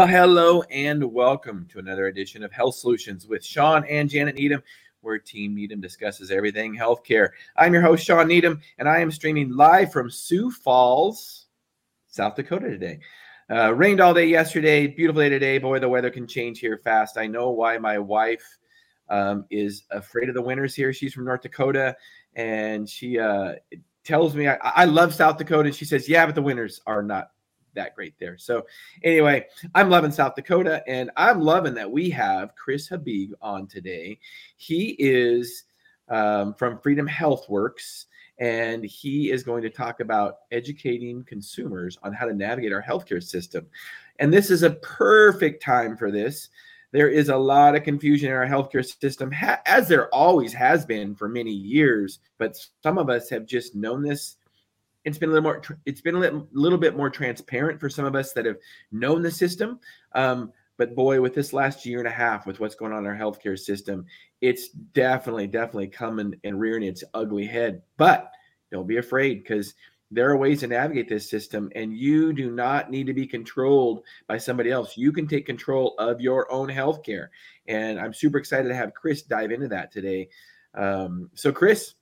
Well, hello and welcome to another edition of Health Solutions with Shawn and Janet Needham, where Team Needham discusses everything healthcare. I'm your host, Shawn Needham, and I am streaming live from Sioux Falls, South Dakota today. Uh, rained all day yesterday, beautiful day today. Boy, the weather can change here fast. I know why my wife um, is afraid of the winters here. She's from North Dakota, and she uh, tells me I, I love South Dakota. And she says, Yeah, but the winters are not that great there. So anyway, I'm loving South Dakota, and I'm loving that we have Chris Habig on today. He is um, from Freedom HealthWorks, and he is going to talk about educating consumers on how to navigate our healthcare system. And this is a perfect time for this. There is a lot of confusion in our healthcare system, as there always has been for many years. But some of us have just known this it's been a little more it's been a little, bit more transparent for some of us that have known the system. Um, but boy with this last year and a half with what's going on in our healthcare system it's definitely definitely coming and rearing its ugly head. But don't be afraid because there are ways to navigate this system and you do not need to be controlled by somebody else. You can take control of your own healthcare. And i'm super excited to have chris dive into that today. Um, so chris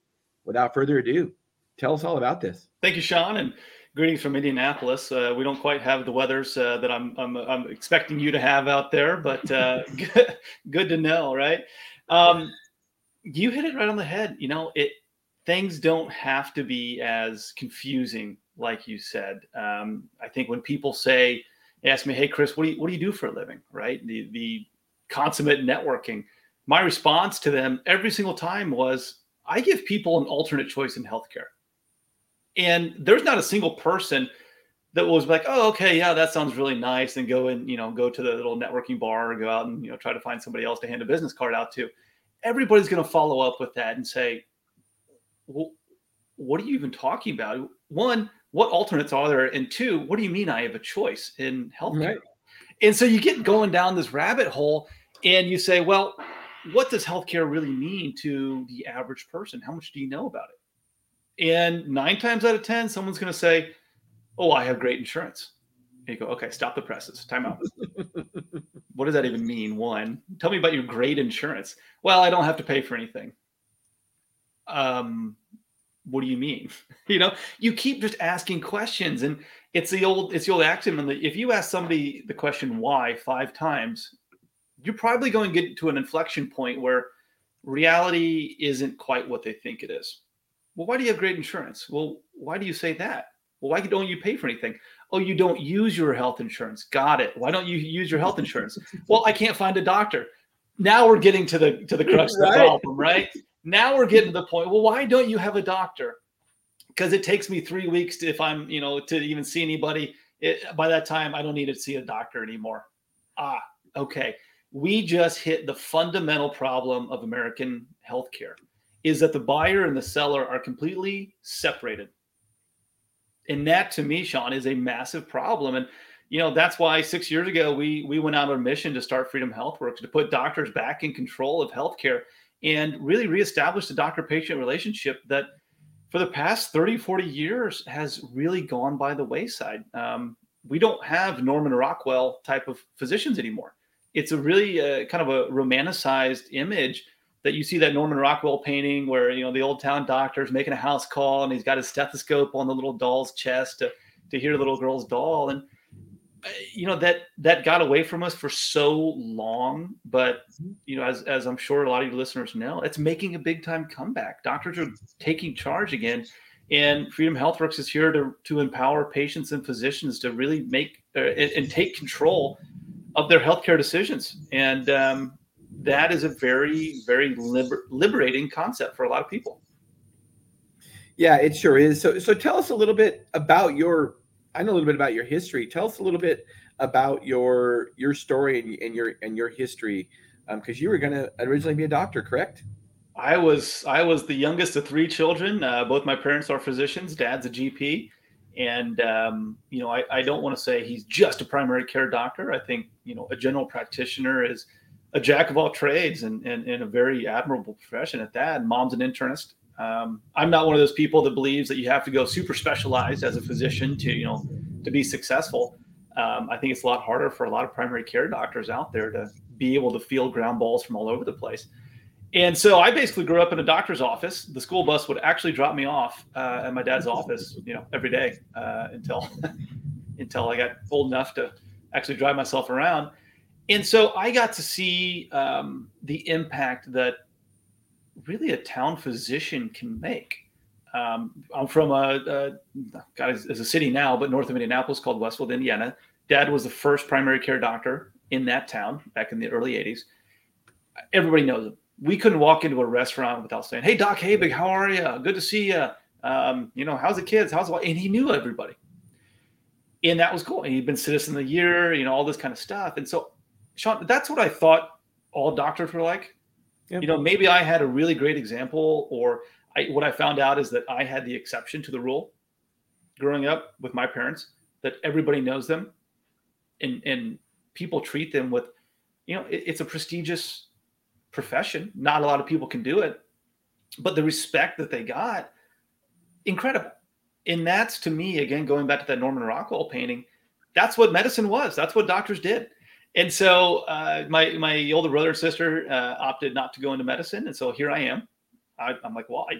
without further ado tell us all about this. Thank you, Shawn, and greetings from Indianapolis. Uh, we don't quite have the weathers uh, that I'm, I'm, I'm expecting you to have out there, but uh, good, good to know, right? Um, you hit it right on the head. You know, it things don't have to be as confusing, like you said. Um, I think when people say, ask me, "Hey, Chris, what do you what do you do for a living?" Right? The the consummate networking. My response to them every single time was, "I give people an alternate choice in healthcare." And there's not a single person that was like, oh, okay, yeah, that sounds really nice, and go and you know go to the little networking bar or go out and you know try to find somebody else to hand a business card out to. Everybody's going to follow up with that and say, well, what are you even talking about? One, what alternates are there? And two, what do you mean I have a choice in healthcare? Right. And so you get going down this rabbit hole and you say, well, what does healthcare really mean to the average person? How much do you know about it? And nine times out of 10, someone's going to say, Oh, I have great insurance. And you go, Okay, stop the presses. Time out. what does that even mean? One, tell me about your great insurance. Well, I don't have to pay for anything. Um, what do you mean? you know, you keep just asking questions, and it's the old it's the old axiom. And if you ask somebody the question why five times, you're probably going to get to an inflection point where reality isn't quite what they think it is. Well, why do you have great insurance? Well, why do you say that? Well, why don't you pay for anything? Oh, you don't use your health insurance. Got it. Why don't you use your health insurance? well, I can't find a doctor. Now we're getting to the to the crux of the problem, right? Now we're getting to the point. Well, why don't you have a doctor? Because it takes me three weeks to, if I'm, you know, to even see anybody. It, by that time, I don't need to see a doctor anymore. Ah, okay. We just hit the fundamental problem of American healthcare is that the buyer and the seller are completely separated. And that to me, Shawn, is a massive problem. And you know, that's why six years ago we we went out on a mission to start Freedom HealthWorks to put doctors back in control of healthcare and really reestablish the doctor-patient relationship that for the past 30, 40 years has really gone by the wayside. Um, we don't have Norman Rockwell type of physicians anymore. It's a really uh, kind of a romanticized image that you see that Norman Rockwell painting where you know the old town doctor is making a house call and he's got his stethoscope on the little doll's chest to to hear the little girl's doll. And uh, you know that that got away from us for so long but you know as, as i'm sure a lot of your listeners know it's making a big time comeback. Doctors are taking charge again and freedom healthworks is here to, to empower patients and physicians to really make uh, and, and, take control of their healthcare decisions. And um, that is a very very liber- liberating concept for a lot of people. Yeah it sure is. So so tell us a little bit about your i know a little bit about your history. Tell us a little bit about your your story and, and your and your history because um, you were going to originally be a doctor correct? I was i was the youngest of three children. Uh, both my parents are physicians. Dad's a gp and um, you know I, I don't want to say he's just a primary care doctor. I think you know a general practitioner is a jack of all trades and, and, and, a very admirable profession at that. And mom's an internist. Um, I'm not one of those people that believes that you have to go super specialized as a physician to, you know, to be successful. Um, I think it's a lot harder for a lot of primary care doctors out there to be able to field ground balls from all over the place. And so I basically grew up in a doctor's office. The school bus would actually drop me off uh, at my dad's office, you know, every day uh, until until I got old enough to actually drive myself around. And so I got to see um, the impact that really a town physician can make. Um, I'm from a, a God, it's a city now, but north of Indianapolis called Westfield, Indiana. Dad was the first primary care doctor in that town back in the early 80s. Everybody knows him. We couldn't walk into a restaurant without saying, Hey, Doc Habig, how are you? Good to see you. Um, you know, how's the kids? How's the And he knew everybody. And that was cool. And he'd been citizen of the year, you know, all this kind of stuff. And so, Shawn, that's what I thought all doctors were like. Yep. You know, maybe I had a really great example, or I, what I found out is that I had the exception to the rule growing up with my parents, that everybody knows them and, and people treat them with, you know, it, it's a prestigious profession. Not a lot of people can do it, but the respect that they got, incredible. And that's to me, again, going back to that Norman Rockwell painting, that's what medicine was. That's what doctors did. And so uh, my my older brother and sister uh, opted not to go into medicine, and so here I am. I, am like, well, I,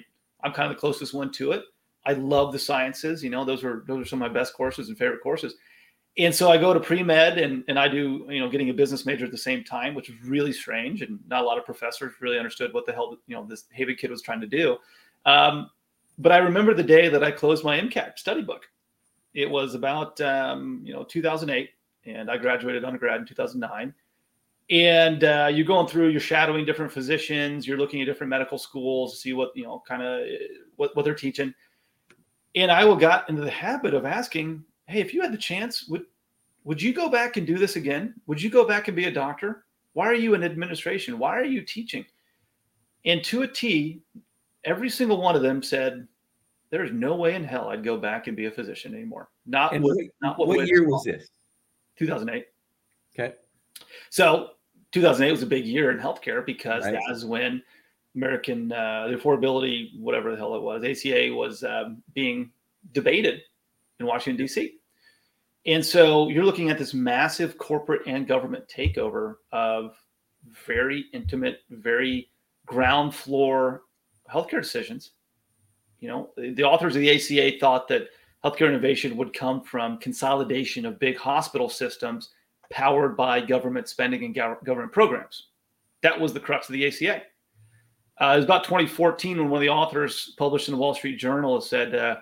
I'm kind of the closest one to it. I love the sciences. You know, those are those are some of my best courses and favorite courses and so I go to pre med and, and I do, you know, getting a business major at the same time, which is really strange. And not a lot of professors really understood what the hell, you know, this Habig kid was trying to do. Um, but I remember the day that I closed my MCAT study book. It was about, um, you know, 2008 and I graduated undergrad in 2009. And uh, you're going through, you're shadowing different physicians, you're looking at different medical schools to see what, you know, kind of what, what they're teaching. And I got into the habit of asking, hey, if you had the chance, would would you go back and do this again? Would you go back and be a doctor? Why are you in administration? Why are you teaching? And to a T, every single one of them said, "There's no way in hell I'd go back and be a physician anymore." Not and what, not what, what year was this? 2008. Okay. So 2008 was a big year in healthcare because right. that was when American uh, the affordability, whatever the hell it was, ACA was um, being debated in Washington D.C. And so you're looking at this massive corporate and government takeover of very intimate, very ground floor healthcare decisions. You know, the authors of the ACA thought that healthcare innovation would come from consolidation of big hospital systems powered by government spending and government programs. That was the crux of the ACA. Uh, it was about 2014 when one of the authors published in the Wall Street Journal said, uh,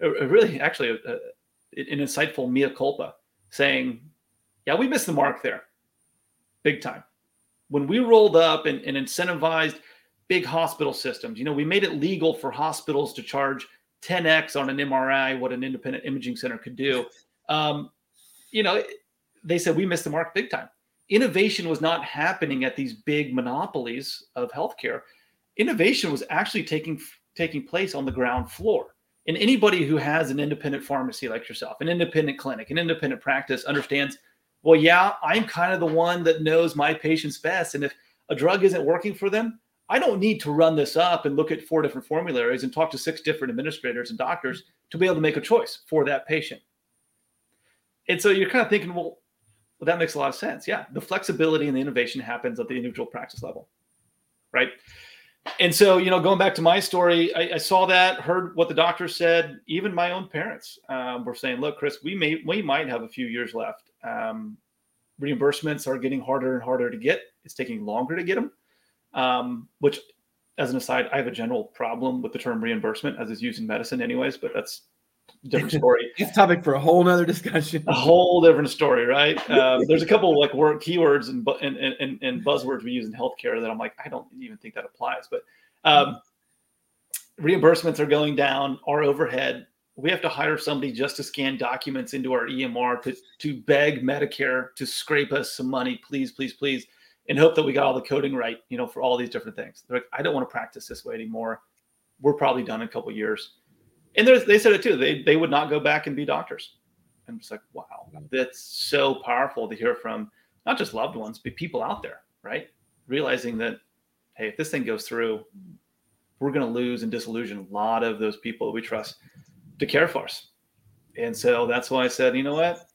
really, actually, an insightful mea culpa, saying, "Yeah, we missed the mark there, big time." When we rolled up and, and incentivized big hospital systems, you know, we made it legal for hospitals to charge 10x on an MRI what an independent imaging center could do. Um, you know, they said we missed the mark big time. Innovation was not happening at these big monopolies of healthcare. Innovation was actually taking taking place on the ground floor. And anybody who has an independent pharmacy like yourself, an independent clinic, an independent practice understands, well, yeah, I'm kind of the one that knows my patients best. And if a drug isn't working for them, I don't need to run this up and look at four different formularies and talk to six different administrators and doctors to be able to make a choice for that patient. And so you're kind of thinking, well, well, that makes a lot of sense. Yeah, the flexibility and the innovation happens at the individual practice level, right? and so you know going back to my story I, I, saw that heard what the doctor said even my own parents um, were saying look chris we may we might have a few years left um, reimbursements are getting harder and harder to get it's taking longer to get them um, which as an aside i have a general problem with the term reimbursement as it's used in medicine anyways but that's different story. it's topic for a whole nother discussion. A whole different story, right? Um, there's a couple like word keywords and, and, and, and buzzwords we use in healthcare that I'm like, I don't even think that applies. But um, reimbursements are going down. Our overhead, we have to hire somebody just to scan documents into our EMR to to beg Medicare to scrape us some money, please, please, please, and hope that we got all the coding right, you know, for all these different things. They're like, I don't want to practice this way anymore. We're probably done in a couple years and they said it too. They they would not go back and be doctors. I'm just like, wow, that's so powerful to hear from not just loved ones, but people out there, right? Realizing that, hey, if this thing goes through, we're going to lose and disillusion a lot of those people we trust to care for us. And so that's why I said, you know what?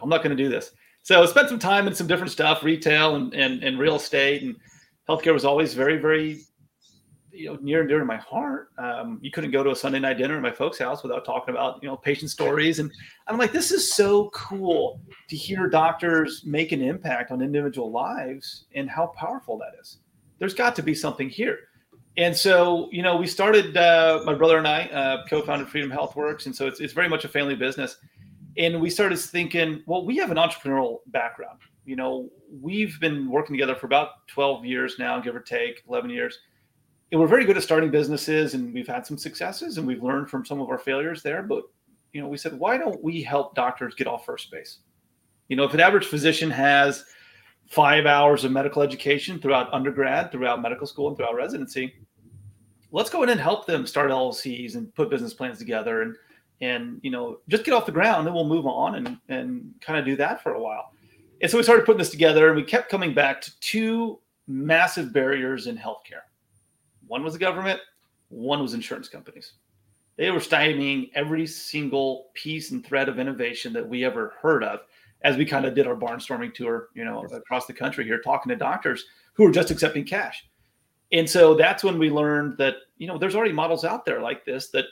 I'm not going to do this. So I spent some time in some different stuff, retail and, and, and real estate and healthcare was always very, very, you know, near and dear to my heart. Um, you couldn't go to a Sunday night dinner at my folks' house without talking about, you know, patient stories. And I'm like, this is so cool to hear doctors make an impact on individual lives and how powerful that is. There's got to be something here. And so, you know, we started, uh, my brother and I uh, co-founded Freedom HealthWorks. And so it's, it's very much a family business. And we started thinking, well, we have an entrepreneurial background. You know, we've been working together for about 12 years now, give or take 11 years. And we're very good at starting businesses and we've had some successes and we've learned from some of our failures there. But, you know, we said, why don't we help doctors get off first base? You know, if an average physician has five hours of medical education throughout undergrad, throughout medical school, and throughout residency, let's go in and help them start LLCs and put business plans together and and you know just get off the ground and we'll move on and and kind of do that for a while. And so we started putting this together and we kept coming back to two massive barriers in healthcare. One was the government, one was insurance companies. They were stymieing every single piece and thread of innovation that we ever heard of as we kind of did our barnstorming tour, you know, across the country here, talking to doctors who were just accepting cash and so that's when we learned that you know there's already models out there like this that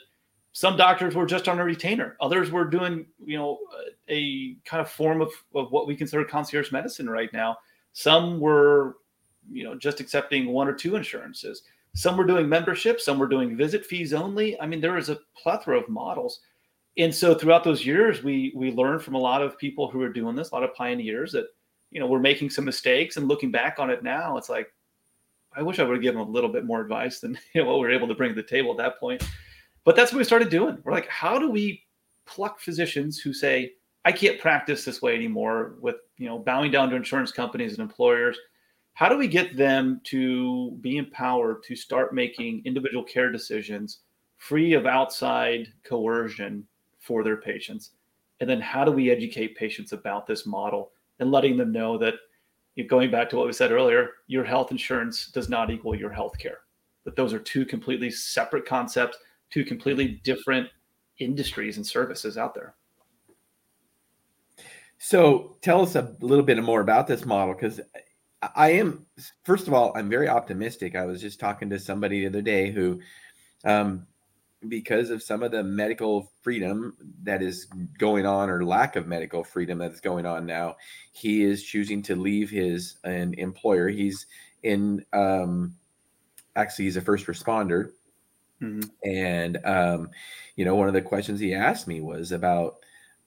some doctors were just on a retainer. Others were doing you know a kind of form of, of what we consider concierge medicine right now. Some were you know just accepting one or two insurances. Some were doing membership some were doing visit fees only. I mean there was a plethora of models. And so throughout those years we we learned from a lot of people who were doing this a lot of pioneers that you know we're making some mistakes. And looking back on it now it's like I wish I would have given a little bit more advice than you know, what we were able to bring to the table at that point. But that's what we started doing. We're like, how do we pluck physicians who say, I can't practice this way anymore with you know bowing down to insurance companies and employers. How do we get them to be empowered to start making individual care decisions free of outside coercion for their patients? And then how do we educate patients about this model and letting them know that going back to what we said earlier, your health insurance does not equal your health care. That those are two completely separate concepts, two completely different industries and services out there. So tell us a little bit more about this model because I am, first of all, I'm very optimistic. I was just talking to somebody the other day who um, because of some of the medical freedom that is going on or lack of medical freedom that is going on now he is choosing to leave his an employer he's in um actually he's a first responder mm-hmm. and um you know one of the questions he asked me was about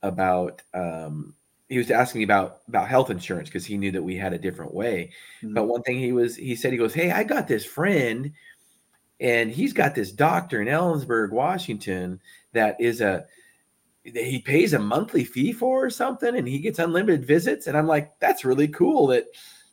about um he was asking me about about health insurance because he knew that we had a different way mm-hmm. but one thing he was he said he goes hey i got this friend and he's got this doctor in Ellensburg, Washington, that is a he pays a monthly fee for or something, and he gets unlimited visits. And I'm like, that's really cool that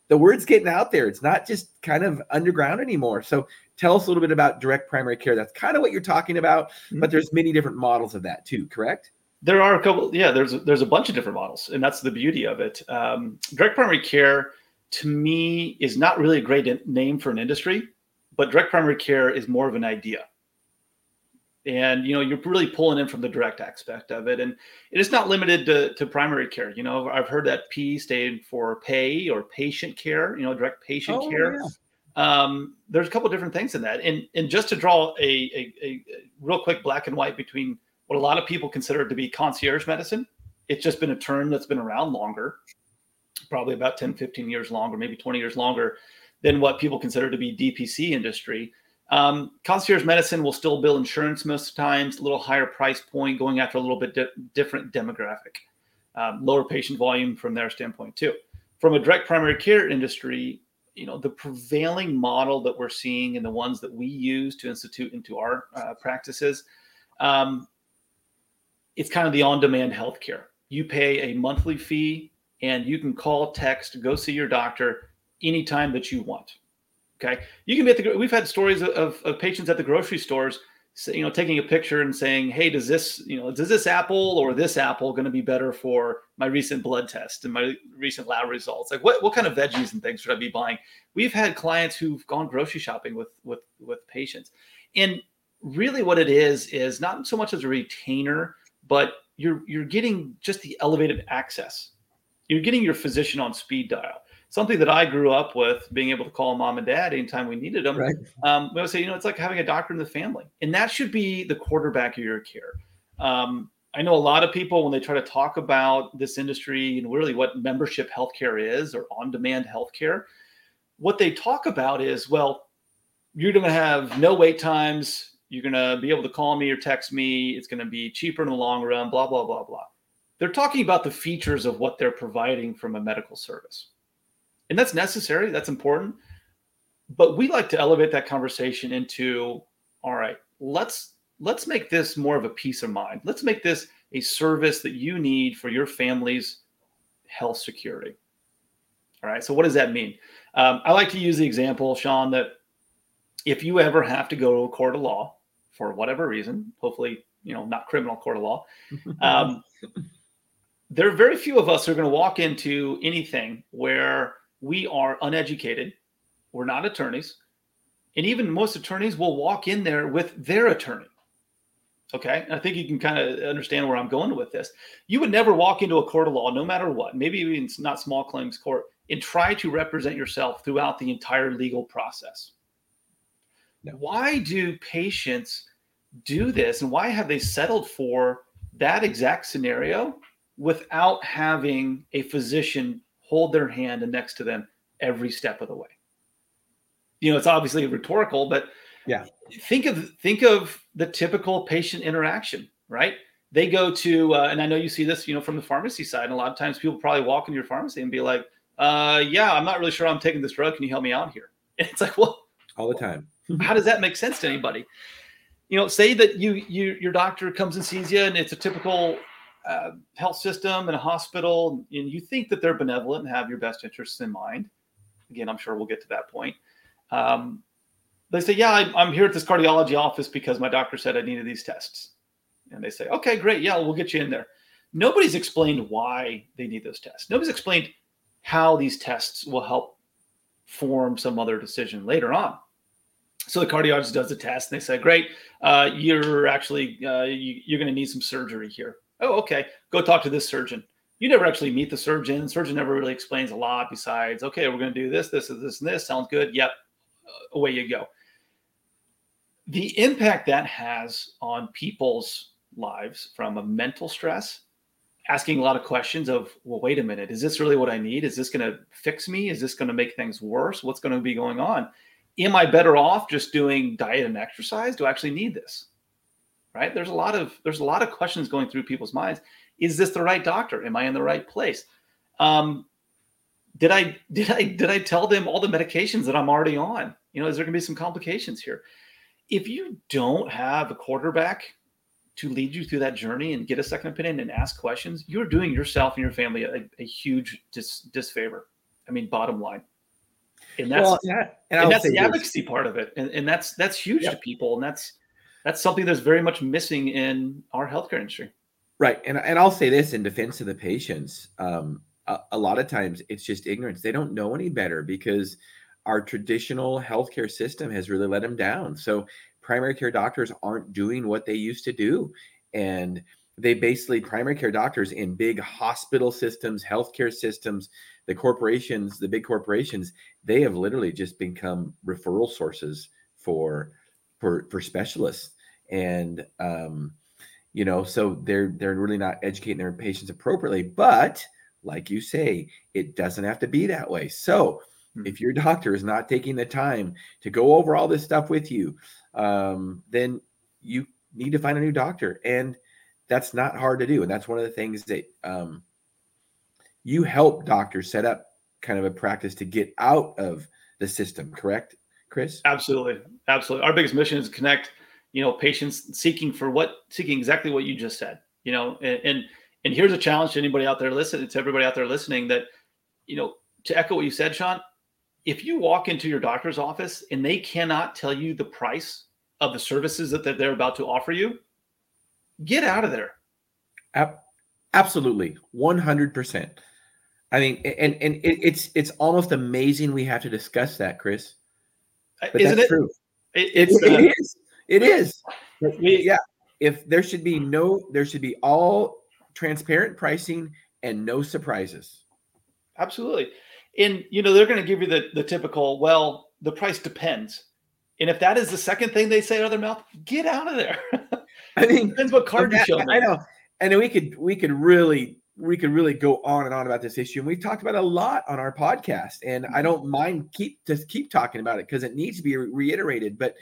the word's getting out there. It's not just kind of underground anymore. So tell us a little bit about direct primary care. That's kind of what you're talking about, mm-hmm. but there's many different models of that too, correct? There are a couple. Yeah, there's there's a bunch of different models, and that's the beauty of it. Um, direct primary care, to me, is not really a great name for an industry but direct primary care is more of an idea and you know you're really pulling in from the direct aspect of it and it is not limited to, to primary care you know i've heard that p stayed for pay or patient care you know direct patient oh, care yeah. Um, there's a couple different things in that and and just to draw a, a, a, real quick black and white between what a lot of people consider to be concierge medicine it's just been a term that's been around longer probably about 10 15 years longer maybe 20 years longer than what people consider to be DPC industry. Um, concierge medicine will still bill insurance most times, a little higher price point, going after a little bit di- different demographic, um, lower patient volume from their standpoint too. From a direct primary care industry, you know the prevailing model that we're seeing and the ones that we use to institute into our uh, practices, um, it's kind of the on-demand healthcare. You pay a monthly fee, and you can call, text, go see your doctor anytime that you want. Okay. You can be at the, we've had stories of, of patients at the grocery stores, you know, taking a picture and saying, Hey, does this, you know, does this apple or this apple going to be better for my recent blood test and my recent lab results? Like what, what kind of veggies and things should I be buying? We've had clients who've gone grocery shopping with, with, with patients. And really what it is, is not so much as a retainer, but you're, you're getting just the elevated access You're getting your physician on speed dial. Something that I grew up with, being able to call mom and dad anytime we needed them. Right. Um, we would say, you know, it's like having a doctor in the family, and that should be the quarterback of your care. Um, I know a lot of people when they try to talk about this industry and really what membership healthcare is or on-demand healthcare, what they talk about is, well, you're going to have no wait times. You're going to be able to call me or text me. It's going to be cheaper in the long run. Blah blah blah blah. They're talking about the features of what they're providing from a medical service, and that's necessary. That's important. But we like to elevate that conversation into, all right, let's let's make this more of a peace of mind. Let's make this a service that you need for your family's health security. All right. So, what does that mean? Um, I like to use the example, Shawn, that if you ever have to go to a court of law for whatever reason, hopefully, you know, not criminal court of law, um, there are very few of us who are going to walk into anything where we are uneducated. We're not attorneys. And even most attorneys will walk in there with their attorney. Okay. I think you can kind of understand where I'm going with this. You would never walk into a court of law, no matter what, maybe even it's not small claims court, and try to represent yourself throughout the entire legal process. No. Why do patients do this? And why have they settled for that exact scenario without having a physician hold their hand and next to them every step of the way? You know, it's obviously rhetorical, but yeah. think of think of the typical patient interaction right? They go to uh, and i know you see this you know from the pharmacy side and a lot of times people probably walk into your pharmacy and be like uh, yeah i'm not really sure i'm taking this drug. Can you help me out here? And it's like well all the time. how does that make sense to anybody? You know say that you you your doctor comes and sees you and it's a typical uh, health system and a hospital and you think that they're benevolent and have your best interests in mind again i'm sure we'll get to that point um, they say, Yeah, I, I'm here at this cardiology office because my doctor said I needed these tests. And they say, Okay, great. Yeah, we'll get you in there. Nobody's explained why they need those tests. Nobody's explained how these tests will help form some other decision later on. So the cardiologist does the test and they say, Great, uh, you're actually, uh, you, you're going to need some surgery here. Oh, okay. Go talk to this surgeon. You never actually meet the surgeon. The surgeon never really explains a lot besides, okay, we're going to do this, this, this, and this. Sounds good. Yep. Uh, away you go the impact that has on people's lives from a mental stress asking a lot of questions of well wait a minute is this really what i need is this going to fix me is this going to make things worse what's going to be going on am i better off just doing diet and exercise do i actually need this right there's a lot of there's a lot of questions going through people's minds is this the right doctor am i in the right place um, did i did i did i tell them all the medications that i'm already on you know is there going to be some complications here if you don't have a quarterback to lead you through that journey and get a second opinion and ask questions, you're doing yourself and your family a, a huge dis, disfavor. I mean, bottom line. And that's well, yeah, and, and that's the advocacy this. part of it. And, and that's that's huge yep. to people. And that's that's something that's very much missing in our healthcare industry. Right. And and I'll say this in defense of the patients. Um, a, a lot of times it's just ignorance. They don't know any better because our traditional healthcare system has really let them down. So primary care doctors aren't doing what they used to do. And they basically primary care doctors in big hospital systems, healthcare systems, the corporations, the big corporations, they have literally just become referral sources for for for specialists. And um, you know, so they're they're really not educating their patients appropriately. But like you say, it doesn't have to be that way. So if your doctor is not taking the time to go over all this stuff with you, um, then you need to find a new doctor. And that's not hard to do. And that's one of the things that um, you help doctors set up kind of a practice to get out of the system, correct, Chris? Absolutely. Absolutely. Our biggest mission is to connect, you know, patients seeking for what, seeking exactly what you just said, you know, and, and, and here's a challenge to anybody out there listening, to everybody out there listening that, you know, to echo what you said, Shawn, if you walk into your doctor's office and they cannot tell you the price of the services that they're about to offer you, get out of there. Absolutely, one hundred percent. I mean, and and it's it's almost amazing we have to discuss that, Chris. Uh, but Isn't that's it? true. It, it's, it, uh, it is. It is. yeah. If there should be no, there should be all transparent pricing and no surprises. absolutely. And you know, they're going to give you the the typical, well, the price depends. And if that is the second thing they say out of their mouth, get out of there. I mean, depends what card you show. I know, and we could we could really we could really go on and on about this issue. And we've talked about a lot on our podcast, and I mm-hmm. don't mind keep just keep talking about it because it needs to be reiterated. But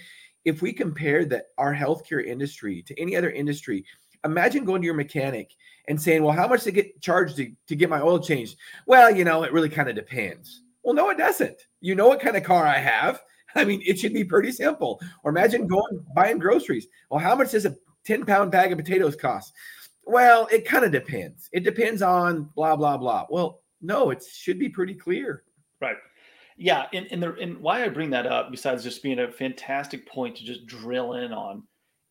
if we compare that our healthcare industry to any other industry, imagine going to your mechanic and saying, "Well, how much to get charged to, to get my oil changed?" Well, you know, it really kind of depends. Well, no, it doesn't. You know what kind of car I have. I mean, it should be pretty simple. Or imagine going buying groceries. Well, how much does a 10 pound bag of potatoes cost? Well, it kind of depends. It depends on blah, blah, blah. Well, no, it should be pretty clear. Right. Yeah. And, and, the, and why I bring that up, besides just being a fantastic point to just drill in on,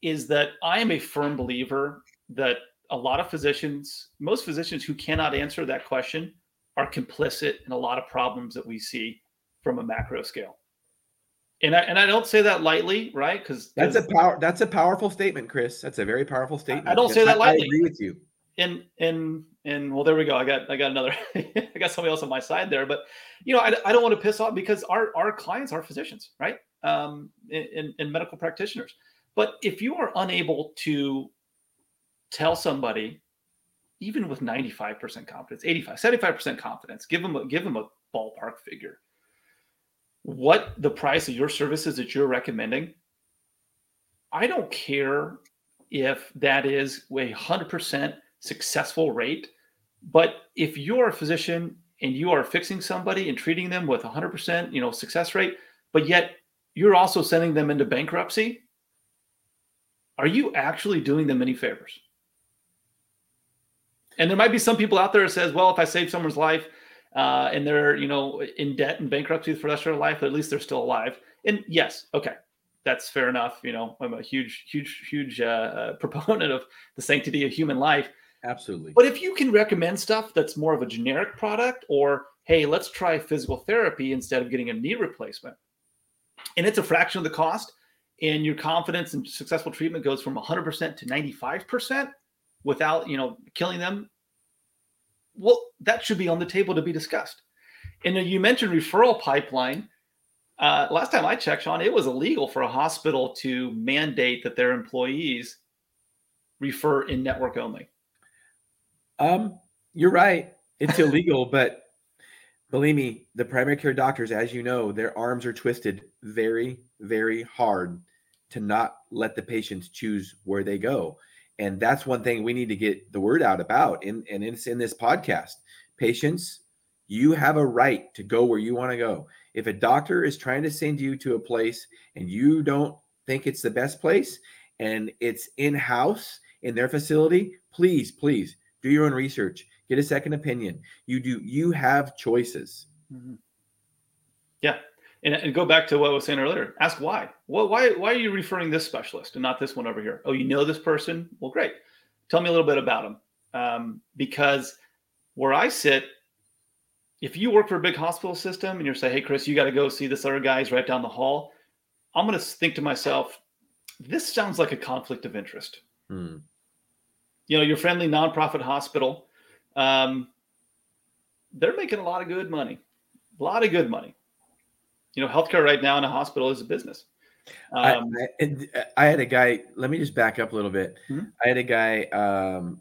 is that I am a firm believer that a lot of physicians, most physicians who cannot answer that question, are complicit in a lot of problems that we see from a macro scale and I and I don't say that lightly, right? Because that's a power. That's a powerful statement, Chris. That's a very powerful statement. I don't say that lightly. I agree with you. And and and well, there we go. I got I got another. I got somebody else on my side there, but you know, I, I don't want to piss off because our our clients are physicians, right? Um, and, and medical practitioners. But if you are unable to tell somebody, even with 95% confidence, 85, 75% confidence, give them a, give them a ballpark figure what the price of your services that you're recommending, I don't care if that is a hundred percent successful rate, but if you're a physician and you are fixing somebody and treating them with a hundred percent, you know, success rate, but yet you're also sending them into bankruptcy, are you actually doing them any favors? And there might be some people out there that says, well, if I save someone's life, uh, and they're you know in debt and bankruptcy for the rest of their life, but at least they're still alive. And yes, okay, that's fair enough. You know, I'm a huge, huge, huge uh, uh, proponent of the sanctity of human life. Absolutely. But if you can recommend stuff that's more of a generic product, or hey, let's try physical therapy instead of getting a knee replacement, and it's a fraction of the cost, and your confidence in successful treatment goes from 100% to 95% without you know killing them well, that should be on the table to be discussed. And you mentioned referral pipeline. Uh, last time I checked, Shawn, it was illegal for a hospital to mandate that their employees refer in network only. Um, you're right. It's illegal, but believe me, the primary care doctors, as you know, their arms are twisted very, very hard to not let the patients choose where they go. And that's one thing we need to get the word out about and, and it's in this podcast. Patients you have a right to go where you want to go. If a doctor is trying to send you to a place and you don't think it's the best place and it's in-house in their facility please please do your own research get a second opinion you do you have choices mm-hmm. yeah and, and go back to what I was saying earlier. Ask why. Well, why why are you referring this specialist and not this one over here? Oh, you know this person? Well, great. Tell me a little bit about them. Um, because where I sit, if you work for a big hospital system and you're saying, "Hey, Chris, you got to go see this other guy. He's right down the hall," I'm going to think to myself, "This sounds like a conflict of interest." Hmm. You know, your friendly nonprofit hospital, um, they're making a lot of good money, a lot of good money you know, healthcare right now in a hospital is a business. Um, I, I, I, had a guy. Let me just back up a little bit. Mm-hmm. I had a guy. Um,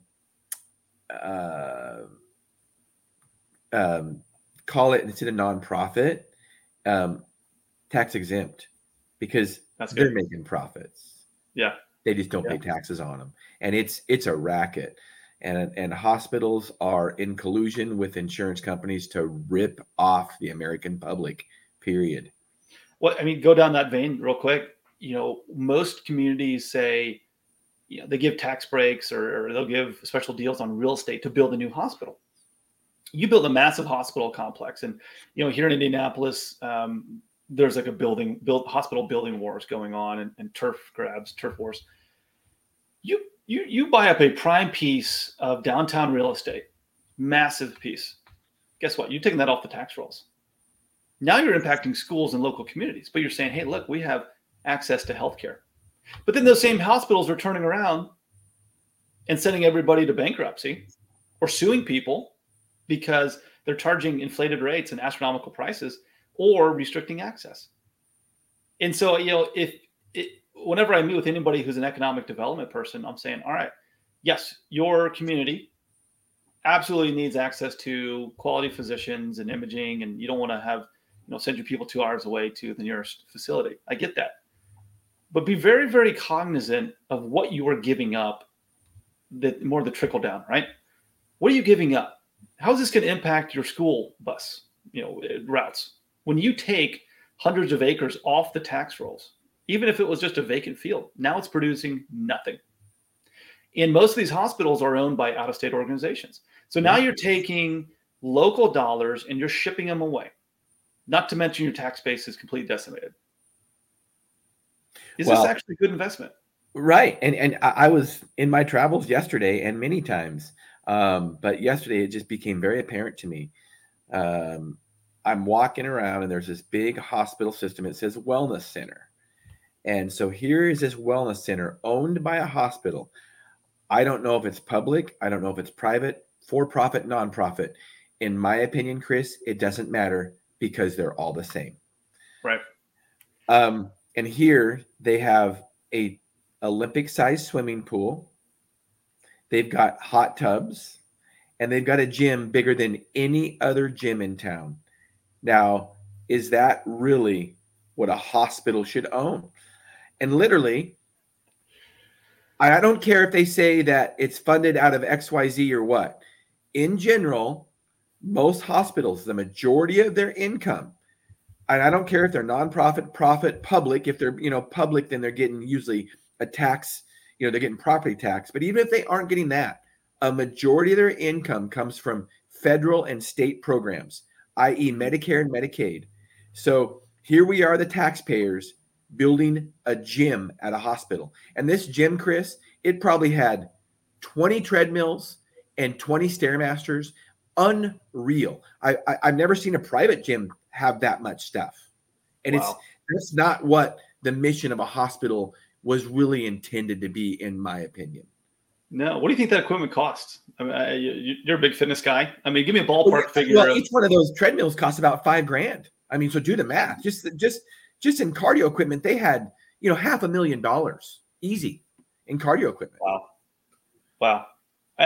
uh, um, call it instead of nonprofit, um, tax exempt, because That's they're making profits. Yeah, they just don't yeah. pay taxes on them, and it's it's a racket. And, and hospitals are in collusion with insurance companies to rip off the American public period. Well, I mean, go down that vein real quick. You know, most communities say, you know, they give tax breaks or, or they'll give special deals on real estate to build a new hospital. You build a massive hospital complex, and you know, here in Indianapolis, um, there's like a building, build hospital building wars going on, and, and turf grabs, turf wars. You you you buy up a prime piece of downtown real estate, massive piece. Guess what? You're taking that off the tax rolls. Now you're impacting schools and local communities, but you're saying, hey, look, we have access to healthcare. But then those same hospitals are turning around and sending everybody to bankruptcy or suing people because they're charging inflated rates and astronomical prices or restricting access. And so, you know, if it, whenever I meet with anybody who's an economic development person, I'm saying, all right, yes, your community absolutely needs access to quality physicians and imaging, and you don't want to have, you know, send your people two hours away to the nearest facility. I get that. But be very, very cognizant of what you are giving up, the more the trickle down, right? What are you giving up? How is this going to impact your school bus, you know, routes? When you take hundreds of acres off the tax rolls, even if it was just a vacant field, now it's producing nothing. And most of these hospitals are owned by out of state organizations. So now you're taking local dollars and you're shipping them away. Not to mention your tax base is completely decimated. Is well, this actually a good investment? Right. And and I was in my travels yesterday and many times. Um, but yesterday it just became very apparent to me. Um, I'm walking around and there's this big hospital system. It says wellness center. And so here is this wellness center owned by a hospital. I don't know if it's public, I don't know if it's private, for profit, nonprofit. In my opinion, Chris, it doesn't matter because they're all the same. Right. Um, and here they have a Olympic sized swimming pool. They've got hot tubs and they've got a gym bigger than any other gym in town. Now, is that really what a hospital should own? And literally, I don't care if they say that it's funded out of XYZ or what. In general, most hospitals, the majority of their income, and I don't care if they're nonprofit, profit, public. If they're, you know, public, then they're getting usually a tax, you know, they're getting property tax. But even if they aren't getting that, a majority of their income comes from federal and state programs, i.e., Medicare and Medicaid. So here we are, the taxpayers, building a gym at a hospital. And this gym, Chris, it probably had 20 treadmills and 20 stairmasters. Unreal. I, I have never seen a private gym have that much stuff. And wow. it's that's not what the mission of a hospital was really intended to be, in my opinion. No, what do you think that equipment costs? I mean, you're a big fitness guy. I mean, give me a ballpark well, figure. Well, each one of those treadmills costs about five grand. I mean, so do the math. Just, just, just in cardio equipment, they had you know half a million dollars easy in cardio equipment. Wow, wow,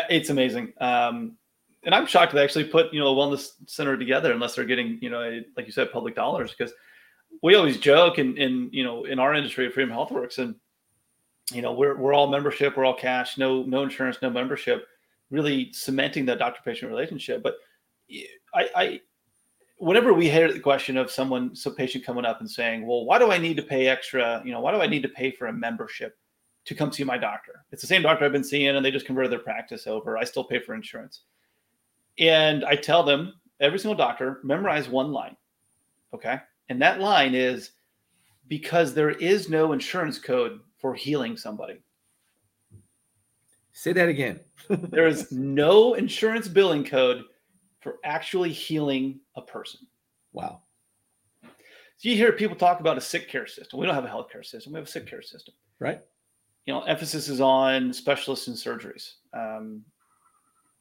it's amazing. Um, and I'm shocked they actually put you know a wellness center together unless they're getting you know like you said public dollars because we always joke in in you know in our industry at Freedom HealthWorks and you know we're we're all membership, we're all cash, no no insurance, no membership, really cementing that doctor patient relationship. But I, I whenever we hear the question of someone, some patient coming up and saying, "Well, why do I need to pay extra? You know, why do I need to pay for a membership to come see my doctor? It's the same doctor I've been seeing, and they just converted their practice over. I still pay for insurance." And I tell them every single doctor memorize one line, okay, and that line is because there is no insurance code for healing somebody. Say that again. there is no insurance billing code for actually healing a person. Wow. So you hear people talk about a sick care system. We don't have a healthcare system. We have a sick care system. Right. You know, emphasis is on specialists in surgeries. Um,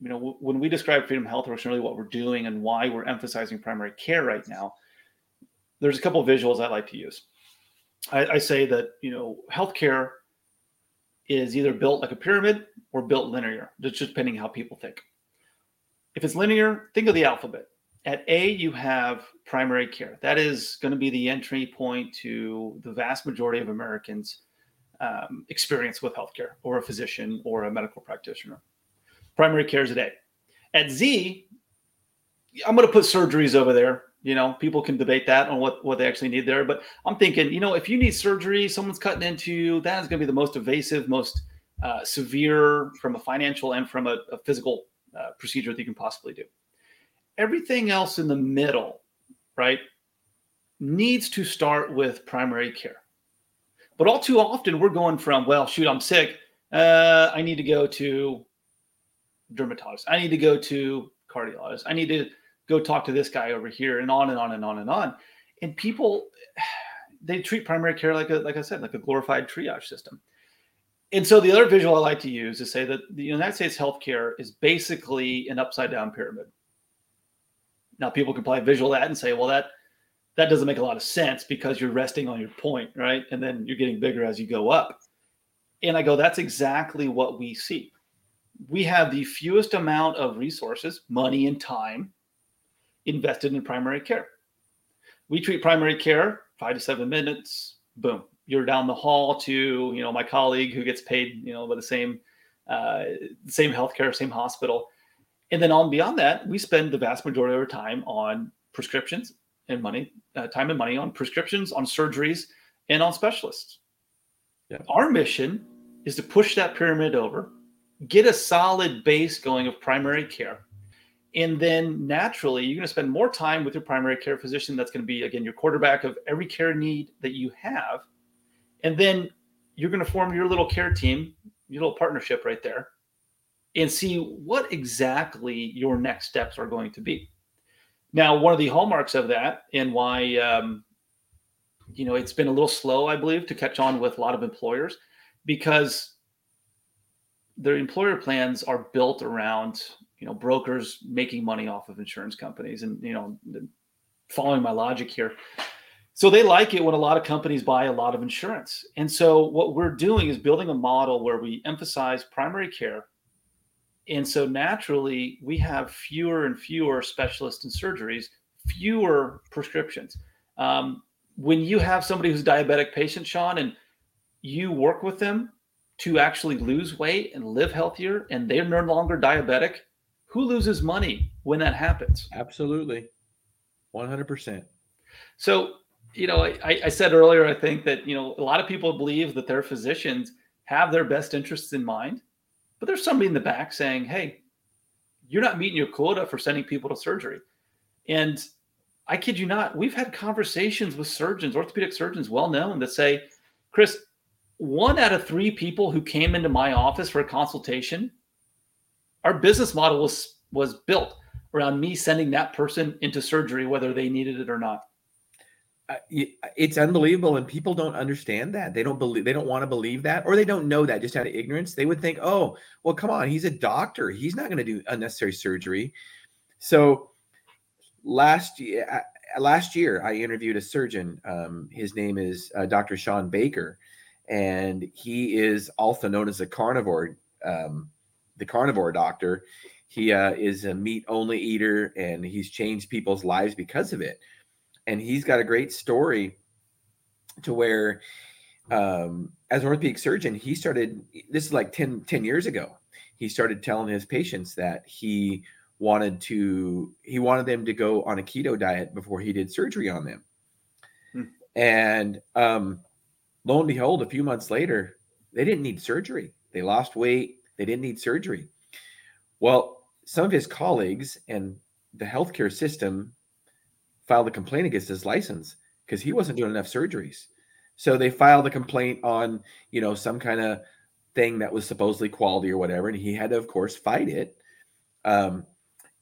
you know, w- when we describe Freedom Health HealthWorks and really what we're doing and why we're emphasizing primary care right now, there's a couple of visuals I like to use. I, I say that you know, healthcare is either built like a pyramid or built linear. Just depending how people think. If it's linear, think of the alphabet. At A, you have primary care. That is going to be the entry point to the vast majority of Americans' um, experience with healthcare, or a physician, or a medical practitioner. Primary care is at A. At Z, I'm going to put surgeries over there. You know, people can debate that on what, what they actually need there. But I'm thinking, you know, if you need surgery, someone's cutting into you, that is going to be the most evasive, most uh, severe from a financial and from a, a physical uh, procedure that you can possibly do. Everything else in the middle, right, needs to start with primary care. But all too often, we're going from, well, shoot, I'm sick. Uh, I need to go to dermatologist. I need to go to cardiologist. I need to go talk to this guy over here, and on and on and on and on. And people, they treat primary care like a, like I said, like a glorified triage system and so the other visual I like to use is say that the United States healthcare is basically an upside down pyramid. Now people can probably visual that and say, well, that that doesn't make a lot of sense because you're resting on your point, right? And then you're getting bigger as you go up. And I go, that's exactly what we see. We have the fewest amount of resources, money and time invested in primary care. We treat primary care five to seven minutes, boom, you're down the hall to, you know, my colleague who gets paid, you know, by the same uh, same healthcare, same hospital. And then on beyond that, we spend the vast majority of our time on prescriptions and money, uh, time and money on prescriptions, on surgeries, and on specialists. Yeah. Our mission is to push that pyramid over, get a solid base going of primary care. And then naturally, you're going to spend more time with your primary care physician. That's going to be, again, your quarterback of every care need that you have. And then you're going to form your little care team, your little partnership right there, and see what exactly your next steps are going to be. Now, one of the hallmarks of that, and why um, you know it's been a little slow, I believe, to catch on with a lot of employers, because their employer plans are built around you know brokers making money off of insurance companies, and you know, following my logic here. So they like it when a lot of companies buy a lot of insurance. And so what we're doing is building a model where we emphasize primary care and so naturally, we have fewer and fewer specialists in surgeries, fewer prescriptions. Um, when you have somebody who's diabetic patient, Shawn, and you work with them to actually lose weight and live healthier, and they're no longer diabetic, who loses money when that happens? Absolutely. 100%. So, you know, I, I said earlier, I think that, you know, a lot of people believe that their physicians have their best interests in mind but there's somebody in the back saying, hey, you're not meeting your quota for sending people to surgery. And I kid you not, we've had conversations with surgeons, orthopedic surgeons well known that say, Chris, one out of three people who came into my office for a consultation, our business model was was built around me sending that person into surgery, whether they needed it or not. It's unbelievable and people don't understand that. They don't believe they don't want to believe that or they don't know that just out of ignorance. They would think oh well come on he's a doctor. He's not going to do unnecessary surgery. So last year last year i interviewed a surgeon um, his name is uh, dr Shawn Baker and he is also known as a carnivore um, the carnivore doctor. He uh, is a meat only eater and he's changed people's lives because of it. And he's got a great story to where um, as an orthopedic surgeon he started this is like 10, 10 years ago he started telling his patients that he wanted to he wanted them to go on a keto diet before he did surgery on them. Hmm. and um, lo and behold a few months later they didn't need surgery. They lost weight they didn't need surgery well some of his colleagues and the healthcare system filed a complaint against his license because he wasn't doing enough surgeries. So they filed a complaint on, you know, some kind of thing that was supposedly quality or whatever, and he had to, of course, fight it. Um,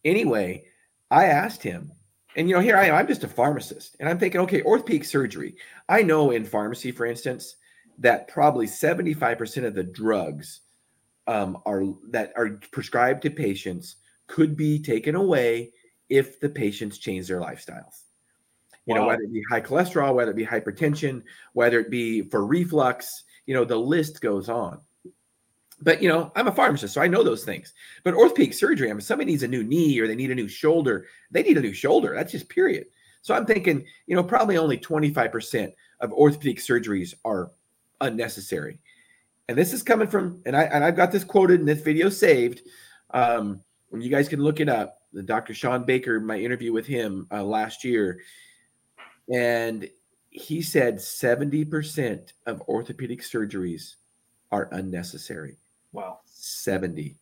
anyway, I asked him, and you know, here I am, I'm just a pharmacist, and I'm thinking, okay, orthopedic surgery. I know in pharmacy, for instance, that probably 75% of the drugs um, are that are prescribed to patients could be taken away if the patients change their lifestyles. You wow. know, whether it be high cholesterol, whether it be hypertension, whether it be for reflux, you know, the list goes on. But you know, I'm a pharmacist, so I know those things. But orthopedic surgery, I mean, somebody needs a new knee or they need a new shoulder, they need a new shoulder. That's just period. So I'm thinking, you know, probably only 25% of orthopedic surgeries are unnecessary. And this is coming from, and I and I've got this quoted in this video saved. Um, when you guys can look it up the Dr. Shawn Baker, my interview with him uh, last year, and he said 70% of orthopedic surgeries are unnecessary. Wow. 70.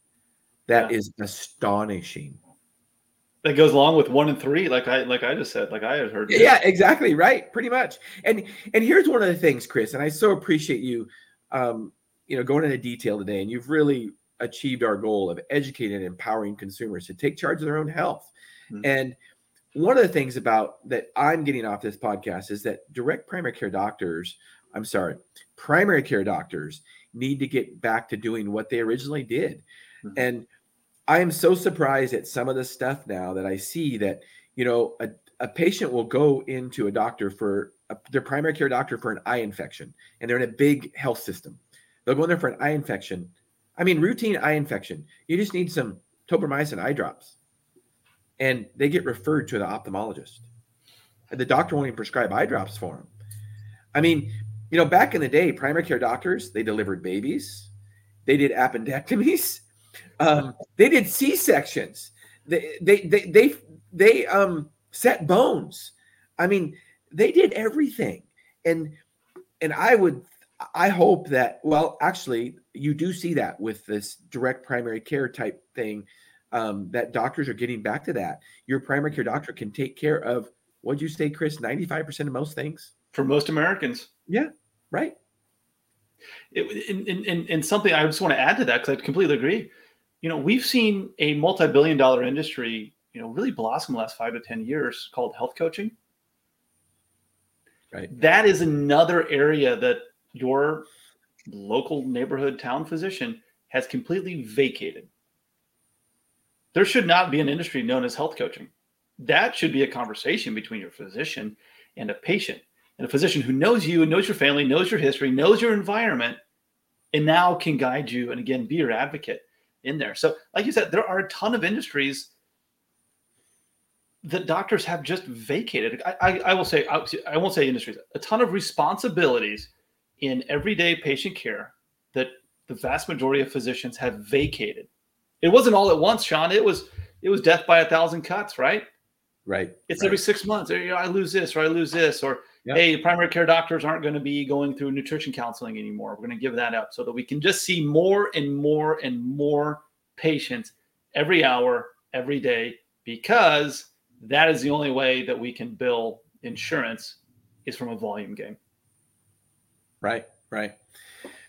That yeah. is astonishing. That goes along with one and three, like I like I just said, like I had heard. Yeah, exactly, right, pretty much. And and here's one of the things, Chris, and I so appreciate you, um, you know, going into detail today, and you've really achieved our goal of educating and empowering consumers to take charge of their own health. Mm-hmm. And one of the things about that I'm getting off this podcast is that direct primary care doctors, I'm sorry, primary care doctors need to get back to doing what they originally did. Mm-hmm. And I am so surprised at some of the stuff now that I see that, you know, a, a patient will go into a doctor for a, their primary care doctor for an eye infection, and they're in a big health system. They'll go in there for an eye infection. I mean, routine eye infection. You just need some tobramycin eye drops, and they get referred to the ophthalmologist. The doctor won't even prescribe eye drops for them. I mean, you know, back in the day, primary care doctors they delivered babies, they did appendectomies, um, they did C sections, they they they they they um set bones. I mean, they did everything, and and I would I hope that well, actually, you do see that with this direct primary care type thing. Um, that doctors are getting back to that. Your primary care doctor can take care of what'd you say, Chris? 95% of most things for most Americans. Yeah, right. It, and, and, and something I just want to add to that because I completely agree. You know, we've seen a multi-billion dollar industry, you know, really blossom the last five to 10 years called health coaching. Right. That is another area that your local neighborhood town physician has completely vacated. There should not be an industry known as health coaching. That should be a conversation between your physician and a patient and a physician who knows you, knows your family, knows your history, knows your environment, and now can guide you and again be your advocate in there. So, like you said, there are a ton of industries that doctors have just vacated. I, I, I will say, I, I won't say industries, a ton of responsibilities in everyday patient care that the vast majority of physicians have vacated. It wasn't all at once, Shawn. It was it was death by a thousand cuts, right? Right. It's right. every six months. Or, you know, I lose this or I lose this or Yep. Hey, primary care doctors aren't going to be going through nutrition counseling anymore. We're going to give that up so that we can just see more and more and more patients every hour, every day, because that is the only way that we can bill insurance is from a volume game. Right, right.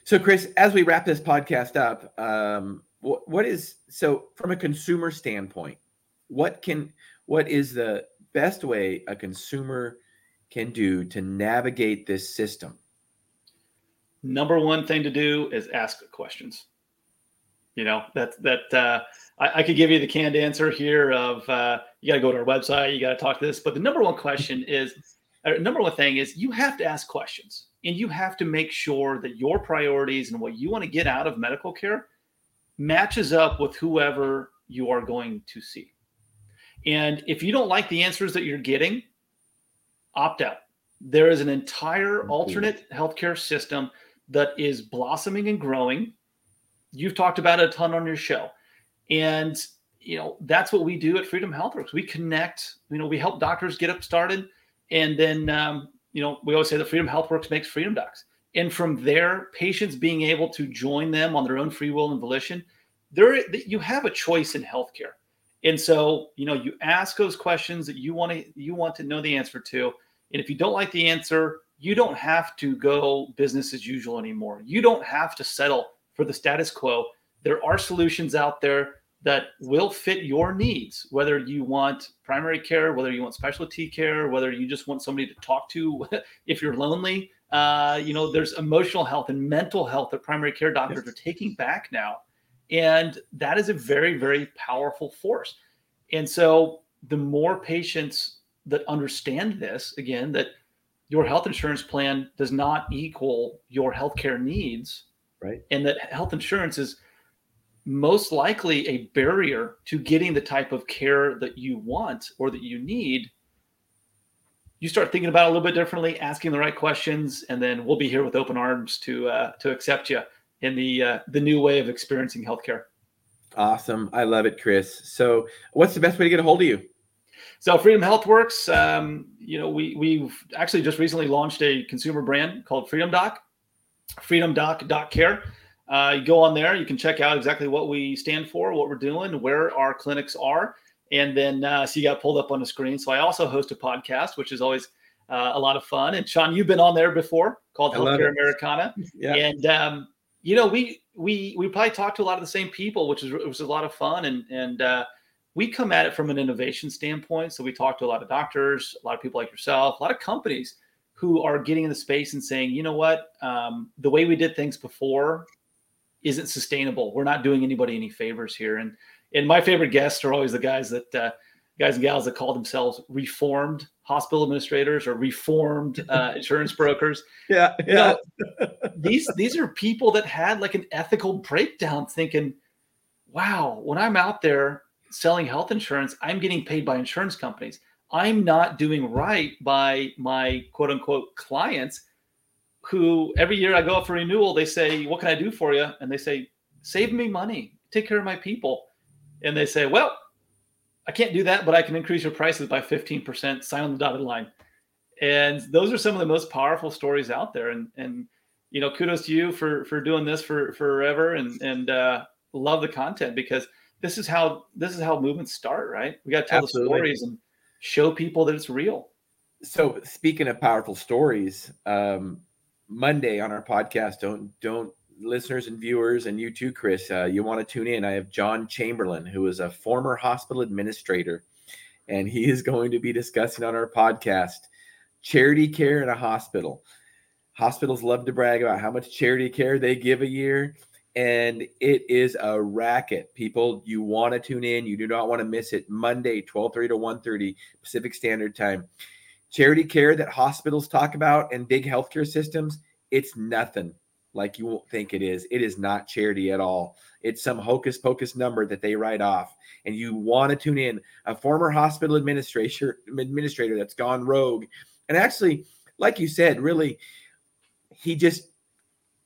So, Chris, as we wrap this podcast up, um, what, is so from a consumer standpoint? What can what is the best way a consumer can do to navigate this system? Number one thing to do is ask questions. You know that that uh, I, I, could give you the canned answer here of uh, you got to go to our website, you got to talk to this. But the number one question is, uh, number one thing is you have to ask questions, and you have to make sure that your priorities and what you want to get out of medical care matches up with whoever you are going to see. And if you don't like the answers that you're getting, opt out. There is an entire alternate healthcare system that is blossoming and growing. You've talked about it a ton on your show. And you know, that's what we do at Freedom HealthWorks. We connect, you know, we help doctors get up started. And then um, you know, we always say that Freedom HealthWorks makes freedom docs. And from there, patients being able to join them on their own free will and volition, there you have a choice in healthcare. And so, you know, you ask those questions that you want to you want to know the answer to. And if you don't like the answer, you don't have to go business as usual anymore. You don't have to settle for the status quo. There are solutions out there that will fit your needs, whether you want primary care, whether you want specialty care, whether you just want somebody to talk to if you're lonely. Uh, you know, there's emotional health and mental health that primary care doctors yes. are taking back now. And that is a very, very powerful force. And so the more patients that understand this again that your health insurance plan does not equal your healthcare needs right and that health insurance is most likely a barrier to getting the type of care that you want or that you need. You start thinking about it a little bit differently asking the right questions and then we'll be here with open arms to uh, to accept you in the uh, the new way of experiencing healthcare. Awesome. I love it chris. So what's the best way to get a hold of you? So Freedom HealthWorks, um, you know, we we've actually just recently launched a consumer brand called Freedom Doc, freedomdoc.care. Uh, you go on there, you can check out exactly what we stand for, what we're doing, where our clinics are, and then uh, so you got pulled up on the screen. So I also host a podcast, which is always uh, a lot of fun. And Shawn, you've been on there before, called Healthcare Americana, yeah. and um, you know we we we probably talk to a lot of the same people, which is which was a lot of fun, and and uh, we come at it from an innovation standpoint. So we talk to a lot of doctors, a lot of people like yourself, a lot of companies who are getting in the space and saying, you know what, um, the way we did things before isn't sustainable. We're not doing anybody any favors here. And and my favorite guests are always the guys that uh, guys and gals that call themselves reformed hospital administrators or reformed uh, insurance brokers. Yeah, yeah. You know, these these are people that had like an ethical breakdown, thinking, "Wow, when I'm out there selling health insurance, I'm getting paid by insurance companies. I'm not doing right by my quote unquote clients." Who every year I go up for renewal, they say, "What can I do for you?" And they say, "Save me money, take care of my people." And they say, "Well, I can't do that, but I can increase your prices by 15%, sign on the dotted line. And those are some of the most powerful stories out there. And, and, you know, kudos to you for, for doing this for forever and, and, uh, love the content because this is how, this is how movements start, right? We got to tell Absolutely. the stories and show people that it's real. So speaking of powerful stories, um, Monday on our podcast, don't, don't listeners and viewers, and you too, Chris, uh, you want to tune in. I have John Chamberlain, who is a former hospital administrator, and he is going to be discussing on our podcast charity care in a hospital. Hospitals love to brag about how much charity care they give a year, and it is a racket. People, you want to tune in. You do not want to miss it. Monday, 12:30 to 1:30 Pacific Standard Time. Charity care that hospitals talk about and big healthcare systems, it's nothing like you won't think it is. It is not charity at all. It's some hocus pocus number that they write off. And you want to tune in a former hospital administrator administrator that's gone rogue. And actually, like you said, really, he just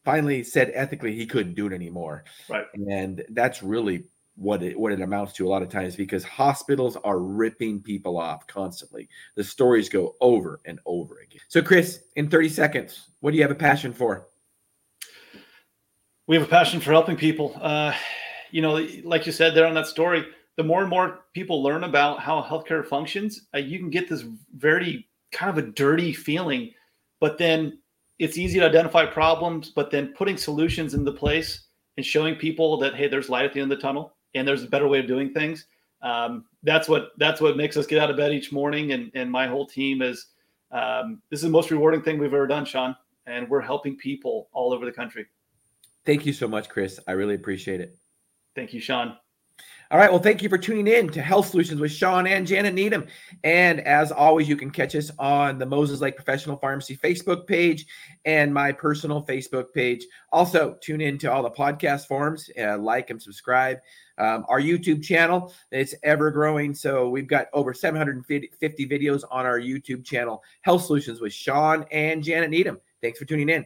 finally said ethically he couldn't do it anymore. Right. And that's really what it what it amounts to a lot of times because hospitals are ripping people off constantly. The stories go over and over again. So Chris, in 30 seconds, what do you have a passion for? we have a passion for helping people. Uh, you know, like you said there on that story, the more and more people learn about how healthcare functions, uh, you can get this very kind of a dirty feeling. But then it's easy to identify problems, but then putting solutions into place and showing people that hey, there's light at the end of the tunnel and there's a better way of doing things. Um, that's what that's what makes us get out of bed each morning. And and my whole team is um, this is the most rewarding thing we've ever done, Shawn. And we're helping people all over the country. Thank you so much, Chris. I really appreciate it. Thank you, Shawn. All right. Well, thank you for tuning in to Health Solutions with Shawn and Janet Needham. And as always, you can catch us on the Moses Lake Professional Pharmacy Facebook page and my personal Facebook page. Also, tune in to all the podcast forums, uh, like and subscribe. Um, our YouTube channel, it's ever growing. So we've got over 750 videos on our YouTube channel, Health Solutions with Shawn and Janet Needham. Thanks for tuning in.